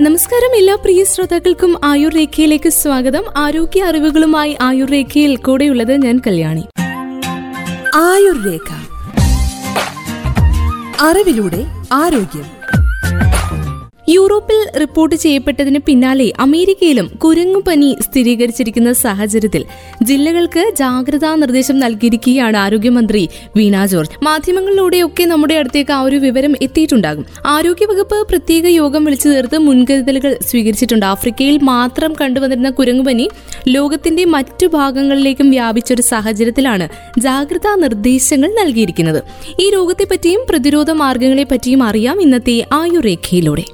നമസ്കാരം എല്ലാ പ്രിയ ശ്രോതാക്കൾക്കും ആയുർ രേഖയിലേക്ക് സ്വാഗതം. ആരോഗ്യ അറിവുകളുമായി ആയുർ രേഖയിൽ കൂടെയുള്ളത് ഞാൻ കല്യാണി. ആയുർ രേഖ. അറിവിലൂടെ ആരോഗ്യം. യൂറോപ്പിൽ റിപ്പോർട്ട് ചെയ്യപ്പെട്ടതിന് പിന്നാലെ അമേരിക്കയിലും കുരങ്ങുപനി സ്ഥിരീകരിച്ചിരിക്കുന്ന സാഹചര്യത്തിൽ ജില്ലകൾക്ക് ജാഗ്രതാ നിർദ്ദേശം നൽകിയിരിക്കുകയാണ് ആരോഗ്യമന്ത്രി വീണ ജോർജ്. മാധ്യമങ്ങളിലൂടെയൊക്കെ നമ്മുടെ അടുത്തേക്ക് ആ ഒരു വിവരം എത്തിയിട്ടുണ്ടാകും. ആരോഗ്യവകുപ്പ് പ്രത്യേക യോഗം വിളിച്ചു ചേർത്ത് മുൻകരുതലുകൾ സ്വീകരിച്ചിട്ടുണ്ട്. ആഫ്രിക്കയിൽ മാത്രം കണ്ടുവന്നിരുന്ന കുരങ്ങുപനി ലോകത്തിന്റെ മറ്റു ഭാഗങ്ങളിലേക്കും വ്യാപിച്ചൊരു സാഹചര്യത്തിലാണ് ജാഗ്രതാ നിർദ്ദേശങ്ങൾ നൽകിയിരിക്കുന്നത്. ഈ രോഗത്തെപ്പറ്റിയും പ്രതിരോധ മാർഗങ്ങളെപ്പറ്റിയും അറിയാം ഇന്നത്തെ ആയുർരേഖയിലൂടെ.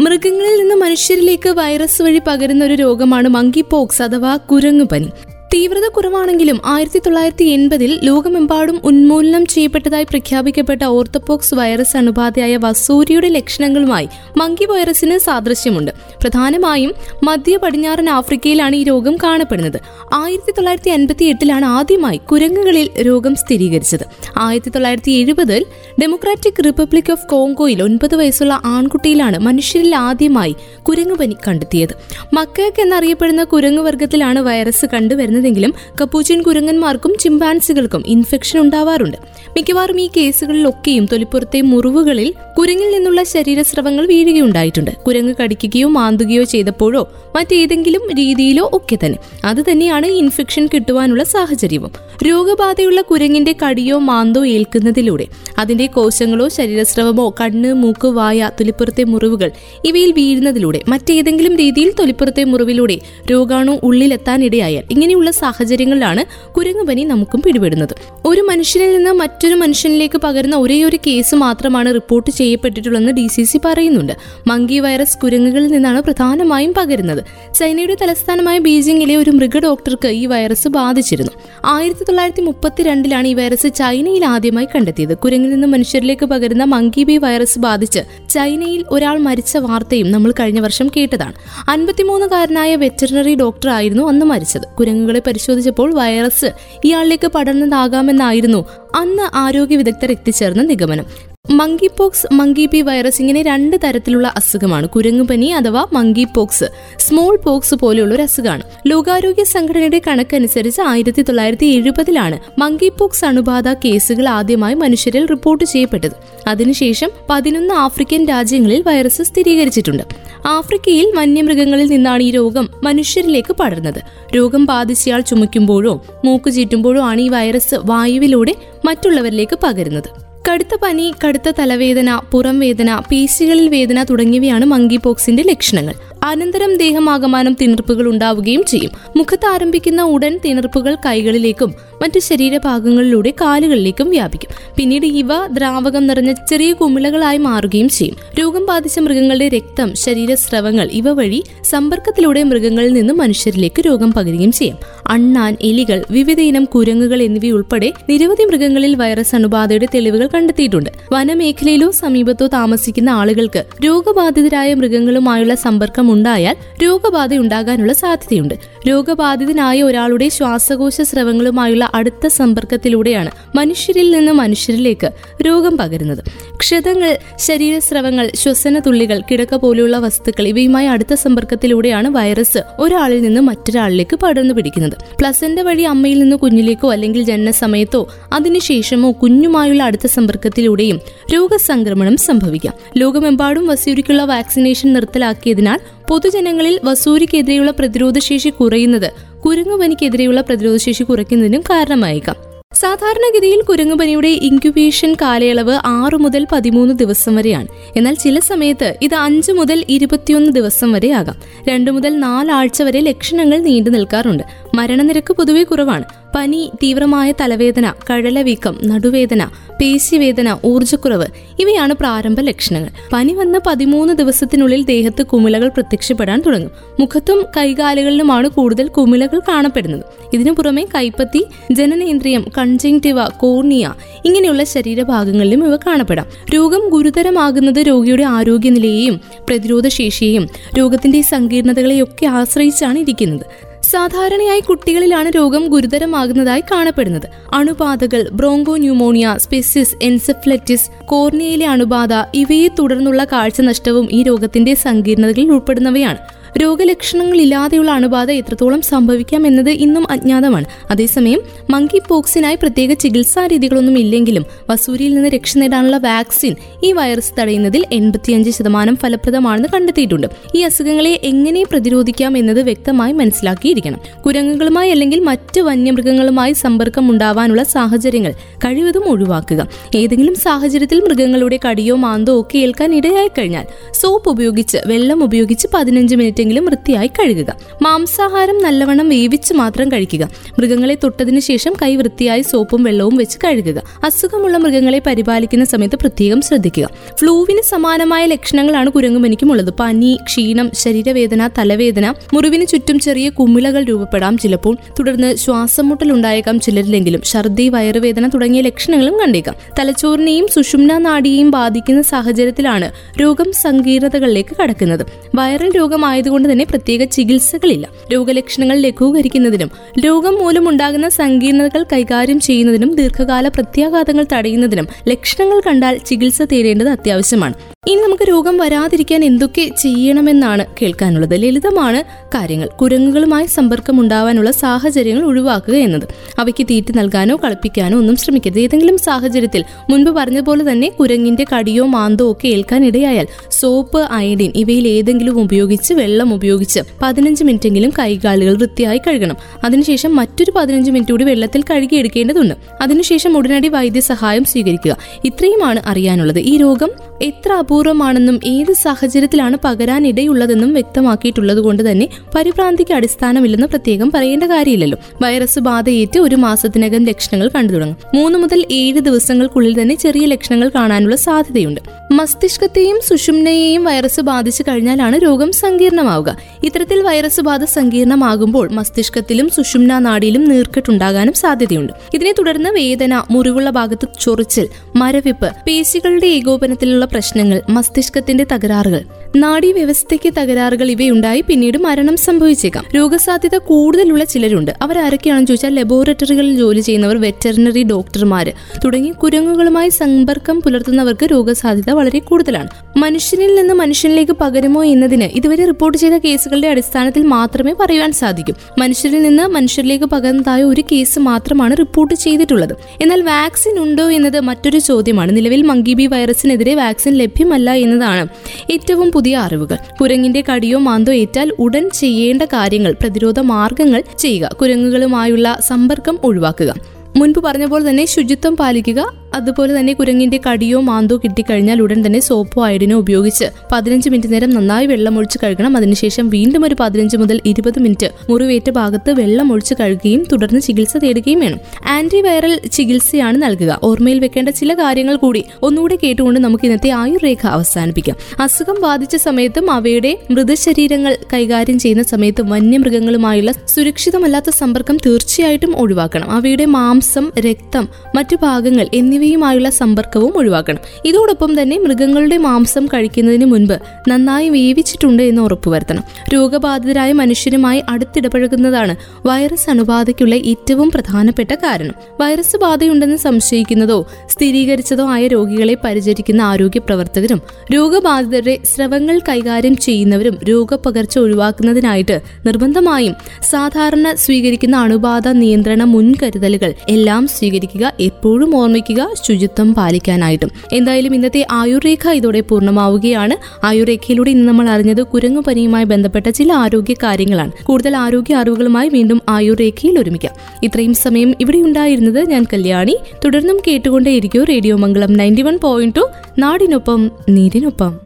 മൃഗങ്ങളിൽ നിന്ന് മനുഷ്യരിലേക്ക് വൈറസ് വഴി പകരുന്ന ഒരു രോഗമാണ് മങ്കി പോക്സ് അഥവാ കുരങ്ങുപനി. തീവ്രത കുറവാണെങ്കിലും ആയിരത്തി തൊള്ളായിരത്തി എൺപതിൽ ലോകമെമ്പാടും ഉന്മൂലനം ചെയ്യപ്പെട്ടതായി പ്രഖ്യാപിക്കപ്പെട്ട ഓർത്തപോക്സ് വൈറസ് അണുബാധയായ വസൂരിയുടെ ലക്ഷണങ്ങളുമായി മങ്കി വൈറസിന് സാദൃശ്യമുണ്ട്. പ്രധാനമായും മധ്യ പടിഞ്ഞാറൻ ആഫ്രിക്കയിലാണ് ഈ രോഗം കാണപ്പെടുന്നത്. ആയിരത്തി തൊള്ളായിരത്തി അൻപത്തി എട്ടിലാണ് ആദ്യമായി കുരങ്ങുകളിൽ രോഗം സ്ഥിരീകരിച്ചത്. ആയിരത്തി തൊള്ളായിരത്തി എഴുപതിൽ ഡെമോക്രാറ്റിക് റിപ്പബ്ലിക് ഓഫ് കോങ്കോയിൽ ഒൻപത് വയസ്സുള്ള ആൺകുട്ടിയിലാണ് മനുഷ്യരിൽ ആദ്യമായി കുരങ്ങുപനി കണ്ടെത്തിയത്. മക്കയ്ക്ക് എന്നറിയപ്പെടുന്ന കുരങ്ങു വർഗത്തിലാണ് വൈറസ് കണ്ടുവരുന്നത്. വരുന്നതെങ്കിലും കപ്പൂച്ചിൻ കുരങ്ങന്മാർക്കും ചിമ്പാൻസികൾക്കും ഇൻഫെക്ഷൻ ഉണ്ടാവാറുണ്ട്. മിക്കവാറും ഈ കേസുകളിലൊക്കെയും തൊലിപ്പുറത്തെ മുറിവുകളിൽ കുരങ്ങിൽ നിന്നുള്ള ശരീരസ്രവങ്ങൾ വീഴുകയുണ്ടായിട്ടുണ്ട്. കുരങ്ങ് കടിക്കുകയോ മാന്തുകയോ ചെയ്തപ്പോഴോ മറ്റേതെങ്കിലും രീതിയിലോ ഒക്കെ തന്നെ. അത് തന്നെയാണ് ഇൻഫെക്ഷൻ കിട്ടുവാനുള്ള സാഹചര്യവും. രോഗബാധയുള്ള കുരങ്ങിന്റെ കടിയോ മാന്തോ ഏൽക്കുന്നതിലൂടെ അതിന്റെ കോശങ്ങളോ ശരീരസ്രവമോ കണ്ണ് മൂക്ക് വായ തൊലിപ്പുറത്തെ മുറിവുകൾ ഇവയിൽ വീഴുന്നതിലൂടെ മറ്റേതെങ്കിലും രീതിയിൽ തൊലിപ്പുറത്തെ മുറിവിലൂടെ രോഗാണു ഉള്ളിലെത്താനിടയായാൽ ഇങ്ങനെയുള്ള ഉള്ള സാഹചര്യങ്ങളിലാണ് കുരങ്ങുപനി നമുക്കും പിടിപെടുന്നത്. ഒരു മനുഷ്യനിൽ നിന്ന് മറ്റൊരു മനുഷ്യനിലേക്ക് പകരുന്ന ഒരേ ഒരു കേസ് മാത്രമാണ് റിപ്പോർട്ട് ചെയ്യപ്പെട്ടിട്ടുള്ളതെന്ന് ഡി സി സി പറയുന്നുണ്ട്. മങ്കി വൈറസ് കുരങ്ങുകളിൽ നിന്നാണ് പ്രധാനമായും പകരുന്നത്. ചൈനയുടെ തലസ്ഥാനമായ ബീജിംഗിലെ ഒരു മൃഗ ഡോക്ടർക്ക് ഈ വൈറസ് ബാധിച്ചിരുന്നു. ആയിരത്തി തൊള്ളായിരത്തി മുപ്പത്തിരണ്ടിലാണ് ഈ വൈറസ് ചൈനയിൽ ആദ്യമായി കണ്ടെത്തിയത്. കുരങ്ങിൽ നിന്ന് മനുഷ്യരിലേക്ക് പകരുന്ന മങ്കി ബി വൈറസ് ബാധിച്ച് ചൈനയിൽ ഒരാൾ മരിച്ച വാർത്തയും നമ്മൾ കഴിഞ്ഞ വർഷം കേട്ടതാണ്. അൻപത്തിമൂന്നുകാരനായ വെറ്ററിനറി ഡോക്ടർ ആയിരുന്നു അന്ന് മരിച്ചത്. കുരങ്ങുകൾ കുട്ടികളെ പരിശോധിച്ചപ്പോൾ വൈറസ് ഇയാളിലേക്ക് പടർന്നതാകാമെന്നായിരുന്നു അന്ന് ആരോഗ്യ വിദഗ്ധർ എത്തിച്ചേർന്ന നിഗമനം. Monkeypox monkey P virus ഇങ്ങനെ രണ്ട് തരത്തിലുള്ള അസുഖമാണ്. കുരങ്ങുപനി അഥവാ മങ്കി പോക്സ് സ്മോൾ പോക്സ് പോലെയുള്ള ഒരു അസുഖമാണ് ലോകാരോഗ്യ സംഘടനയുടെ കണക്കനുസരിച്ച് ആയിരത്തി തൊള്ളായിരത്തി എഴുപതിലാണ് മങ്കി പോക്സ് അണുബാധ കേസുകൾ ആദ്യമായി മനുഷ്യരിൽ റിപ്പോർട്ട് ചെയ്യപ്പെട്ടത്. അതിനുശേഷം പതിനൊന്ന് ആഫ്രിക്കൻ രാജ്യങ്ങളിൽ വൈറസ് സ്ഥിരീകരിച്ചിട്ടുണ്ട്. ആഫ്രിക്കയിൽ വന്യമൃഗങ്ങളിൽ നിന്നാണ് ഈ രോഗം മനുഷ്യരിലേക്ക് പടർന്നത് രോഗം ബാധിച്ചയാൾ ചുമയ്ക്കുമ്പോഴോ മൂക്ക് ചീറ്റുമ്പോഴോ ആണ് ഈ വൈറസ് വായുവിലൂടെ മറ്റുള്ളവരിലേക്ക് പകരുന്നത്. കടുത്ത പനി കടുത്ത തലവേദന പുറം വേദന പേശികളിൽ വേദന തുടങ്ങിയവയാണ് മങ്കി പോക്സിന്റെ ലക്ഷണങ്ങൾ. അനന്തരം ദേഹമാകമാനം തിണർപ്പുകൾ ഉണ്ടാവുകയും ചെയ്യും. മുഖത്ത് ആരംഭിക്കുന്ന ഉടൻ തിണർപ്പുകൾ കൈകളിലേക്കും മറ്റു ശരീരഭാഗങ്ങളിലൂടെ കാലുകളിലേക്കും വ്യാപിക്കും. പിന്നീട് ഇവ ദ്രാവകം നിറഞ്ഞ ചെറിയ കുമിളകളായി മാറുകയും ചെയ്യും. രോഗം ബാധിച്ച മൃഗങ്ങളുടെ രക്തം ശരീരസ്രവങ്ങൾ ഇവ വഴി സമ്പർക്കത്തിലൂടെ മൃഗങ്ങളിൽ നിന്ന് മനുഷ്യരിലേക്ക് രോഗം പകരുകയും ചെയ്യും. അണ്ണാൻ എലികൾ വിവിധയിനം കുരങ്ങുകൾ എന്നിവയുൾപ്പെടെ നിരവധി മൃഗങ്ങളിൽ വൈറസ് അണുബാധയുടെ തെളിവുകൾ കണ്ടെത്തിയിട്ടുണ്ട്. വനമേഖലയിലോ സമീപത്തോ താമസിക്കുന്ന ആളുകൾക്ക് രോഗബാധിതരായ മൃഗങ്ങളുമായുള്ള സമ്പർക്കം ഉണ്ടായാൽ രോഗബാധ ഉണ്ടാകാനുള്ള സാധ്യതയുണ്ട്. രോഗബാധിതനായ ഒരാളുടെ ശ്വാസകോശ സ്രവങ്ങളുമായുള്ള അടുത്ത സമ്പർക്കത്തിലൂടെയാണ് മനുഷ്യരിൽ നിന്ന് മനുഷ്യരിലേക്ക് രോഗം പകരുന്നത്. ക്ഷതങ്ങൾ ശരീരസ്രവങ്ങൾ ശ്വസന തുള്ളികൾ കിടക്ക പോലെയുള്ള വസ്തുക്കൾ ഇവയുമായി അടുത്ത സമ്പർക്കത്തിലൂടെയാണ് വൈറസ് ഒരാളിൽ നിന്ന് മറ്റൊരാളിലേക്ക് പടർന്നു പിടിക്കുന്നത്. പ്ലസന്റെ വഴി അമ്മയിൽ നിന്ന് കുഞ്ഞിലേക്കോ അല്ലെങ്കിൽ ജനനസമയത്തോ അതിനുശേഷമോ കുഞ്ഞുമായുള്ള അടുത്ത സമ്പർക്കത്തിലൂടെയും രോഗസംക്രമണം സംഭവിക്കാം. ലോകമെമ്പാടും വസൂരിക്കുള്ള വാക്സിനേഷൻ നിർത്തലാക്കിയതിനാൽ പൊതുജനങ്ങളിൽ വസൂരിക്കെതിരെയുള്ള പ്രതിരോധശേഷി കുറയുന്നത് കുരങ്ങുപനിക്കെതിരെയുള്ള പ്രതിരോധശേഷി കുറയ്ക്കുന്നതിനും കാരണമായേക്കാം. സാധാരണഗതിയിൽ കുരങ്ങുപനിയുടെ ഇൻക്യുബേഷൻ കാലയളവ് ആറു മുതൽ പതിമൂന്ന് ദിവസം വരെയാണ്. എന്നാൽ ചില സമയത്ത് ഇത് അഞ്ചു മുതൽ ഇരുപത്തിയൊന്ന് ദിവസം വരെ ആകാം. രണ്ടു മുതൽ നാലാഴ്ച വരെ ലക്ഷണങ്ങൾ നീണ്ടു നിൽക്കാറുണ്ട് മരണനിരക്ക് പൊതുവെ കുറവാണ്. പനി തീവ്രമായ തലവേദന കഴലവീക്കം നടുവേദന പേശിവേദന ഊർജക്കുറവ് ഇവയാണ് പ്രാരംഭ ലക്ഷണങ്ങൾ. പനി വന്ന് പതിമൂന്ന് ദിവസത്തിനുള്ളിൽ ദേഹത്ത് കുമിളകൾ പ്രത്യക്ഷപ്പെടാൻ തുടങ്ങും. മുഖത്തും കൈകാലുകളിലുമാണ് കൂടുതൽ കുമിളകൾ കാണപ്പെടുന്നത്. ഇതിനു പുറമെ കൈപ്പത്തി ജനനേന്ദ്രിയം കൺജങ്ടിവ കോർണിയ ഇങ്ങനെയുള്ള ശരീരഭാഗങ്ങളിലും ഇവ കാണപ്പെടാം. രോഗം ഗുരുതരമാകുന്നത് രോഗിയുടെ ആരോഗ്യനിലയെയും പ്രതിരോധ ശേഷിയെയും രോഗത്തിന്റെ സങ്കീർണതകളെയൊക്കെ ആശ്രയിച്ചാണ് ഇരിക്കുന്നത്. സാധാരണയായി കുട്ടികളിലാണ് രോഗം ഗുരുതരമാകുന്നതായി കാണപ്പെടുന്നത്. അണുബാധകൾ ബ്രോങ്കോ ന്യൂമോണിയ സ്പെസിസ് എൻസെഫ്ലറ്റിസ് കോർണിയയിലെ അണുബാധ ഇവയെ തുടർന്നുള്ള കാഴ്ച നഷ്ടവും ഈ രോഗത്തിന്റെ സങ്കീർണതകളിൽ ഉൾപ്പെടുന്നവയാണ്. രോഗലക്ഷണങ്ങളില്ലാതെയുള്ള അണുബാധ എത്രത്തോളം സംഭവിക്കാം എന്നത് ഇന്നും അജ്ഞാതമാണ്. അതേസമയം മങ്കി പോക്സിനായി പ്രത്യേക ചികിത്സാ രീതികളൊന്നും ഇല്ലെങ്കിലും വസൂരിയിൽ നിന്ന് രക്ഷ നേടാനുള്ള വാക്സിൻ ഈ വൈറസ് തടയുന്നതിൽ എൺപത്തിയഞ്ച് ശതമാനം ഫലപ്രദമാണെന്ന് കണ്ടെത്തിയിട്ടുണ്ട്. ഈ അസുഖങ്ങളെ എങ്ങനെ പ്രതിരോധിക്കാം എന്നത് വ്യക്തമായി മനസ്സിലാക്കിയിരിക്കണം. കുരങ്ങുകളുമായി അല്ലെങ്കിൽ മറ്റ് വന്യമൃഗങ്ങളുമായി സമ്പർക്കം ഉണ്ടാവാനുള്ള സാഹചര്യങ്ങൾ കഴിവതും ഒഴിവാക്കുക. ഏതെങ്കിലും സാഹചര്യത്തിൽ മൃഗങ്ങളുടെ കടിയോ മാന്തോ ഒക്കെ ഏൽക്കാൻ ഇടയായി കഴിഞ്ഞാൽ സോപ്പ് ഉപയോഗിച്ച് വെള്ളം ഉപയോഗിച്ച് പതിനഞ്ച് മിനിറ്റ് എങ്കിലും വൃത്തിയായി കഴുകുക. മാംസാഹാരം നല്ലവണ്ണം വേവിച്ച് മാത്രം കഴിക്കുക. മൃഗങ്ങളെ തൊട്ടതിനു ശേഷം കൈ വൃത്തിയായി സോപ്പും വെള്ളവും വെച്ച് കഴുകുക. അസുഖമുള്ള മൃഗങ്ങളെ പരിപാലിക്കുന്ന സമയത്ത് പ്രത്യേകം ശ്രദ്ധിക്കുക. ഫ്ലൂവിന് സമാനമായ ലക്ഷണങ്ങളാണ് കുരങ്ങുപനിക്കും ഉള്ളത് പനി ക്ഷീണം ശരീരവേദന തലവേദന മുറിവിന് ചുറ്റും ചെറിയ കുമിളകൾ രൂപപ്പെടാം ചിലപ്പോൾ. തുടർന്ന് ശ്വാസം മുട്ടൽ ഉണ്ടായേക്കാം ചിലരിലെങ്കിലും. ഛർദി വയറുവേദന തുടങ്ങിയ ലക്ഷണങ്ങളും കണ്ടേക്കാം. തലച്ചോറിനെയും സുഷുമ്ന നാഡിയെയും ബാധിക്കുന്ന സാഹചര്യത്തിലാണ് രോഗം സങ്കീർണതകളിലേക്ക് കടക്കുന്നത്. വൈറൽ രോഗമായതുകൊണ്ട് അതുകൊണ്ട് തന്നെ പ്രത്യേക ചികിത്സകളില്ല. രോഗലക്ഷണങ്ങൾ ലഘൂകരിക്കുന്നതിനും രോഗം മൂലമുണ്ടാകുന്ന സങ്കീർണതകൾ കൈകാര്യം ചെയ്യുന്നതിനും ദീർഘകാല പ്രത്യാഘാതങ്ങൾ തടയുന്നതിനും ലക്ഷണങ്ങൾ കണ്ടാൽ ചികിത്സ തേടേണ്ടത് അത്യാവശ്യമാണ്. ഇനി നമുക്ക് രോഗം വരാതിരിക്കാൻ എന്തൊക്കെ ചെയ്യണമെന്നാണ് കേൾക്കാനുള്ളത്. ലളിതമാണ് കാര്യങ്ങൾ. കുരങ്ങുകളുമായി സമ്പർക്കം ഉണ്ടാവാനുള്ള സാഹചര്യങ്ങൾ ഒഴിവാക്കുക എന്നത്. അവയ്ക്ക് തീറ്റി നൽകാനോ കളിപ്പിക്കാനോ ഒന്നും ശ്രമിക്കരുത്. ഏതെങ്കിലും സാഹചര്യത്തിൽ മുൻപ് പറഞ്ഞതുപോലെ തന്നെ കുരങ്ങിന്റെ കടിയോ മാന്തോ ഒക്കെ ഏൽക്കാൻ ഇടയായാൽ സോപ്പ് അയഡിൻ ഇവയിൽ ഏതെങ്കിലും ഉപയോഗിച്ച് വെള്ളം ഉപയോഗിച്ച് പതിനഞ്ച് മിനിറ്റെങ്കിലും കൈകാലുകൾ വൃത്തിയായി കഴുകണം. അതിനുശേഷം മറ്റൊരു പതിനഞ്ച് മിനിറ്റ് കൂടി വെള്ളത്തിൽ കഴുകിയെടുക്കേണ്ടതുണ്ട് അതിനുശേഷം ഉടനടി വൈദ്യസഹായം സ്വീകരിക്കുക. ഇത്രയുമാണ് അറിയാനുള്ളത്. ഈ രോഗം എത്ര അപൂർവമാണെന്നും ഏത് സാഹചര്യത്തിലാണ് പകരാനിടയുള്ളതെന്നും വ്യക്തമാക്കിയിട്ടുള്ളത് കൊണ്ട് തന്നെ പരിഭ്രാന്തിക്ക് അടിസ്ഥാനമില്ലെന്ന് പ്രത്യേകം പറയേണ്ട കാര്യമില്ലല്ലോ. വൈറസ് ബാധയേറ്റ് ഒരു മാസത്തിനകം ലക്ഷണങ്ങൾ കണ്ടു തുടങ്ങും. മൂന്ന് മുതൽ ഏഴ് ദിവസങ്ങൾക്കുള്ളിൽ തന്നെ ചെറിയ ലക്ഷണങ്ങൾ കാണാനുള്ള സാധ്യതയുണ്ട്. മസ്തിഷ്കത്തെയും സുഷുമ്നയെയും വൈറസ് ബാധിച്ചു കഴിഞ്ഞാലാണ് രോഗം സങ്കീർണമാവുക. ഇത്തരത്തിൽ വൈറസ് ബാധ സങ്കീർണമാകുമ്പോൾ മസ്തിഷ്കത്തിലും സുഷുമ്ന നാടിയിലും നീർക്കെട്ടുണ്ടാകാനും സാധ്യതയുണ്ട്. ഇതിനെ തുടർന്ന് വേദന മുറിവുള്ള ഭാഗത്ത് ചൊറിച്ചിൽ മരവിപ്പ് പേശികളുടെ ഏകോപനത്തിലുള്ള പ്രശ്നങ്ങൾ മസ്തിഷ്കത്തിന്റെ തകരാറുകൾ നാഡീവ്യവസ്ഥയ്ക്ക് തകരാറുകൾ ഇവയുണ്ടായി പിന്നീട് മരണം സംഭവിച്ചേക്കാം. രോഗസാധ്യത കൂടുതലുള്ള ചിലരുണ്ട്. അവരാരൊക്കെയാണെന്ന് ചോദിച്ചാൽ ലബോറട്ടറികളിൽ ജോലി ചെയ്യുന്നവർ വെറ്ററിനറി ഡോക്ടർമാർ തുടങ്ങി കുരങ്ങുകളുമായി സമ്പർക്കം പുലർത്തുന്നവർക്ക് രോഗസാധ്യത വളരെ കൂടുതലാണ്. മനുഷ്യനിൽ നിന്ന് മനുഷ്യനിലേക്ക് പകരുമോ എന്നതിന് ഇതുവരെ റിപ്പോർട്ട് ചെയ്ത കേസുകളുടെ അടിസ്ഥാനത്തിൽ മാത്രമേ പറയുവാൻ സാധിക്കൂ. മനുഷ്യരിൽ നിന്ന് മനുഷ്യരിലേക്ക് പകർന്നതായ ഒരു കേസ് മാത്രമാണ് റിപ്പോർട്ട് ചെയ്തിട്ടുള്ളത്. എന്നാൽ വാക്സിൻ ഉണ്ടോ എന്നത് മറ്റൊരു ചോദ്യമാണ്. നിലവിൽ മങ്കിബി വൈറസിനെതിരെ വാക്സിൻ ലഭ്യമല്ല എന്നതാണ് ഏറ്റവും പുതിയ അറിവുകൾ. കുരങ്ങിന്റെ കടിയോ മാന്തോ ഏറ്റാൽ ഉടൻ ചെയ്യേണ്ട കാര്യങ്ങൾ പ്രതിരോധ മാർഗങ്ങൾ ചെയ്യുക കുരങ്ങുകളുമായുള്ള സമ്പർക്കം ഒഴിവാക്കുക. മുൻപ് പറഞ്ഞ പോലെ തന്നെ ശുചിത്വം പാലിക്കുക അതുപോലെ തന്നെ കുരങ്ങിന്റെ കടിയോ മാന്തോ കിട്ടിക്കഴിഞ്ഞാൽ ഉടൻ തന്നെ സോപ്പോ അയഡിനോ ഉപയോഗിച്ച് പതിനഞ്ച് മിനിറ്റ് നേരം നന്നായി വെള്ളം ഒഴിച്ച് കഴുകണം. അതിനുശേഷം വീണ്ടും ഒരു പതിനഞ്ച് മുതൽ ഇരുപത് മിനിറ്റ് മുറിവേറ്റ ഭാഗത്ത് വെള്ളം ഒഴിച്ച് കഴുകുകയും തുടർന്ന് ചികിത്സ തേടുകയും വേണം. ആന്റി വൈറൽ ചികിത്സയാണ് നൽകുക. ഓർമ്മയിൽ വെക്കേണ്ട ചില കാര്യങ്ങൾ കൂടി ഒന്നുകൂടി കേട്ടുകൊണ്ട് നമുക്ക് ഇന്നത്തെ ആയുർരേഖ അവസാനിപ്പിക്കാം. അസുഖം ബാധിച്ച സമയത്തും അവയുടെ മൃതശരീരങ്ങൾ കൈകാര്യം ചെയ്യുന്ന സമയത്തും വന്യമൃഗങ്ങളുമായുള്ള സുരക്ഷിതമല്ലാത്ത സമ്പർക്കം തീർച്ചയായിട്ടും ഒഴിവാക്കണം. അവയുടെ മാംസം രക്തം മറ്റു ഭാഗങ്ങൾ എന്നിവ എന്നിവയുമായുള്ള സമ്പർക്കവും ഒഴിവാക്കണം. ഇതോടൊപ്പം തന്നെ മൃഗങ്ങളുടെ മാംസം കഴിക്കുന്നതിന് മുൻപ് നന്നായി വേവിച്ചിട്ടുണ്ട് എന്ന് ഉറപ്പുവരുത്തണം. രോഗബാധിതരായ മനുഷ്യരുമായി അടുത്തിടപഴകുന്നതാണ് വൈറസ് അണുബാധയ്ക്കുള്ള ഏറ്റവും പ്രധാനപ്പെട്ട കാരണം. വൈറസ് ബാധയുണ്ടെന്ന് സംശയിക്കുന്നതോ സ്ഥിരീകരിച്ചതോ ആയ രോഗികളെ പരിചരിക്കുന്ന ആരോഗ്യ പ്രവർത്തകരും രോഗബാധിതരുടെ സ്രവങ്ങൾ കൈകാര്യം ചെയ്യുന്നവരും രോഗപകർച്ച ഒഴിവാക്കുന്നതിനായിട്ട് നിർബന്ധമായും സാധാരണ സ്വീകരിക്കുന്ന അണുബാധ നിയന്ത്രണ മുൻകരുതലുകൾ എല്ലാം സ്വീകരിക്കുക എപ്പോഴും ഓർമ്മിക്കുക ശുചിത്വം പാലിക്കാനായിട്ടും. എന്തായാലും ഇന്നത്തെ ആയുർരേഖ ഇതോടെ പൂർണമാവുകയാണ്. ആയുർരേഖയിലൂടെ ഇന്ന് നമ്മൾ അറിഞ്ഞത് കുരങ്ങു പനിയുമായി ബന്ധപ്പെട്ട ചില ആരോഗ്യ കാര്യങ്ങളാണ്. കൂടുതൽ ആരോഗ്യ അറിവുകളുമായി വീണ്ടും ആയുർരേഖയിൽ ഒരുമിക്കാം. ഇത്രയും സമയം ഇവിടെ ഉണ്ടായിരുന്നത് ഞാൻ കല്യാണി. തുടർന്നും കേട്ടുകൊണ്ടേയിരിക്കും radio Mangalam ninety one point two. നാടിനൊപ്പം നീരിനൊപ്പം.